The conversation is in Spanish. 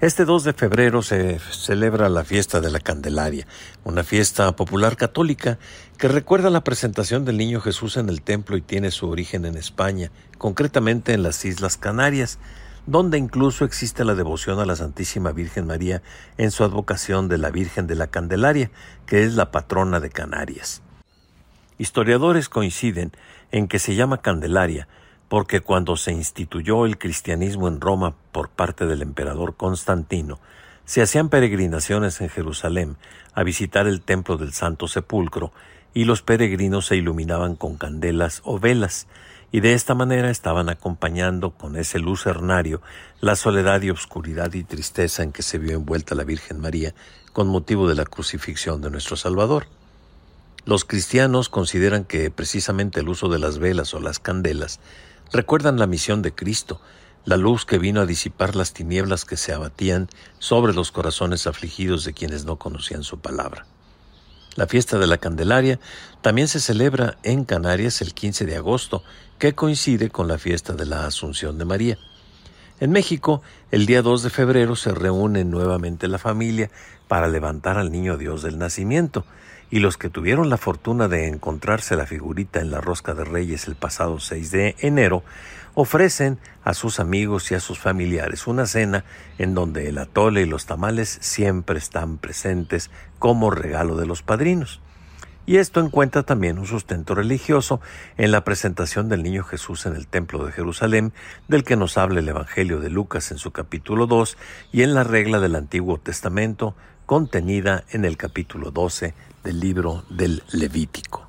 Este 2 de febrero se celebra la fiesta de la Candelaria, una fiesta popular católica que recuerda la presentación del Niño Jesús en el templo y tiene su origen en España, concretamente en las Islas Canarias, donde incluso existe la devoción a la Santísima Virgen María en su advocación de la Virgen de la Candelaria, que es la patrona de Canarias. Historiadores coinciden en que se llama Candelaria porque cuando se instituyó el cristianismo en Roma por parte del emperador Constantino, se hacían peregrinaciones en Jerusalén a visitar el templo del Santo Sepulcro y los peregrinos se iluminaban con candelas o velas, y de esta manera estaban acompañando con ese lucernario la soledad y obscuridad y tristeza en que se vio envuelta la Virgen María con motivo de la crucifixión de nuestro Salvador. Los cristianos consideran que precisamente el uso de las velas o las candelas recuerdan la misión de Cristo, la luz que vino a disipar las tinieblas que se abatían sobre los corazones afligidos de quienes no conocían su palabra. La fiesta de la Candelaria también se celebra en Canarias el 15 de agosto, que coincide con la fiesta de la Asunción de María. En México, el día 2 de febrero se reúne nuevamente la familia para levantar al niño Dios del nacimiento, y los que tuvieron la fortuna de encontrarse la figurita en la rosca de Reyes el pasado 6 de enero, ofrecen a sus amigos y a sus familiares una cena en donde el atole y los tamales siempre están presentes como regalo de los padrinos. Y esto encuentra también un sustento religioso en la presentación del niño Jesús en el Templo de Jerusalén, del que nos habla el Evangelio de Lucas en su capítulo 2 y en la regla del Antiguo Testamento contenida en el capítulo 12 del libro del Levítico.